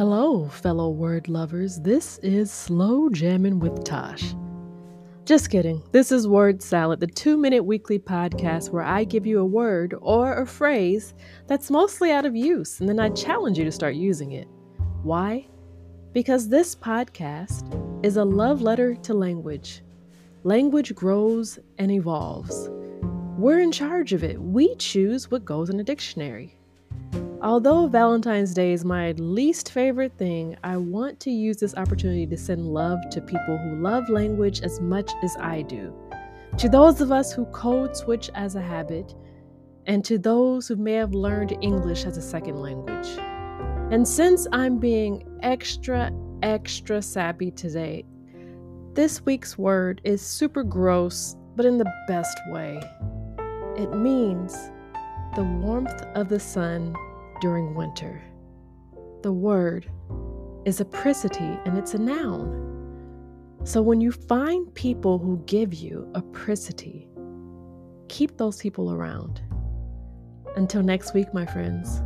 Hello, fellow word lovers. This is Slow Jammin' with Tosh. Just kidding. This is Word Salad, the two minute weekly podcast where I give you a word or a phrase that's mostly out of use, and then I challenge you to start using it. Why? Because this podcast is a love letter to language. Language grows and evolves. We're in charge of it. We choose what goes in a dictionary. Although Valentine's Day is my least favorite thing, I want to use this opportunity to send love to people who love language as much as I do. To those of us who code switch as a habit, and to those who may have learned English as a second language. And since I'm being extra, extra sappy today, this week's word is super gross, but in the best way. It means the warmth of the sun during winter. The word is apricity and it's a noun. So when you find people who give you apricity, keep those people around. Until next week, my friends.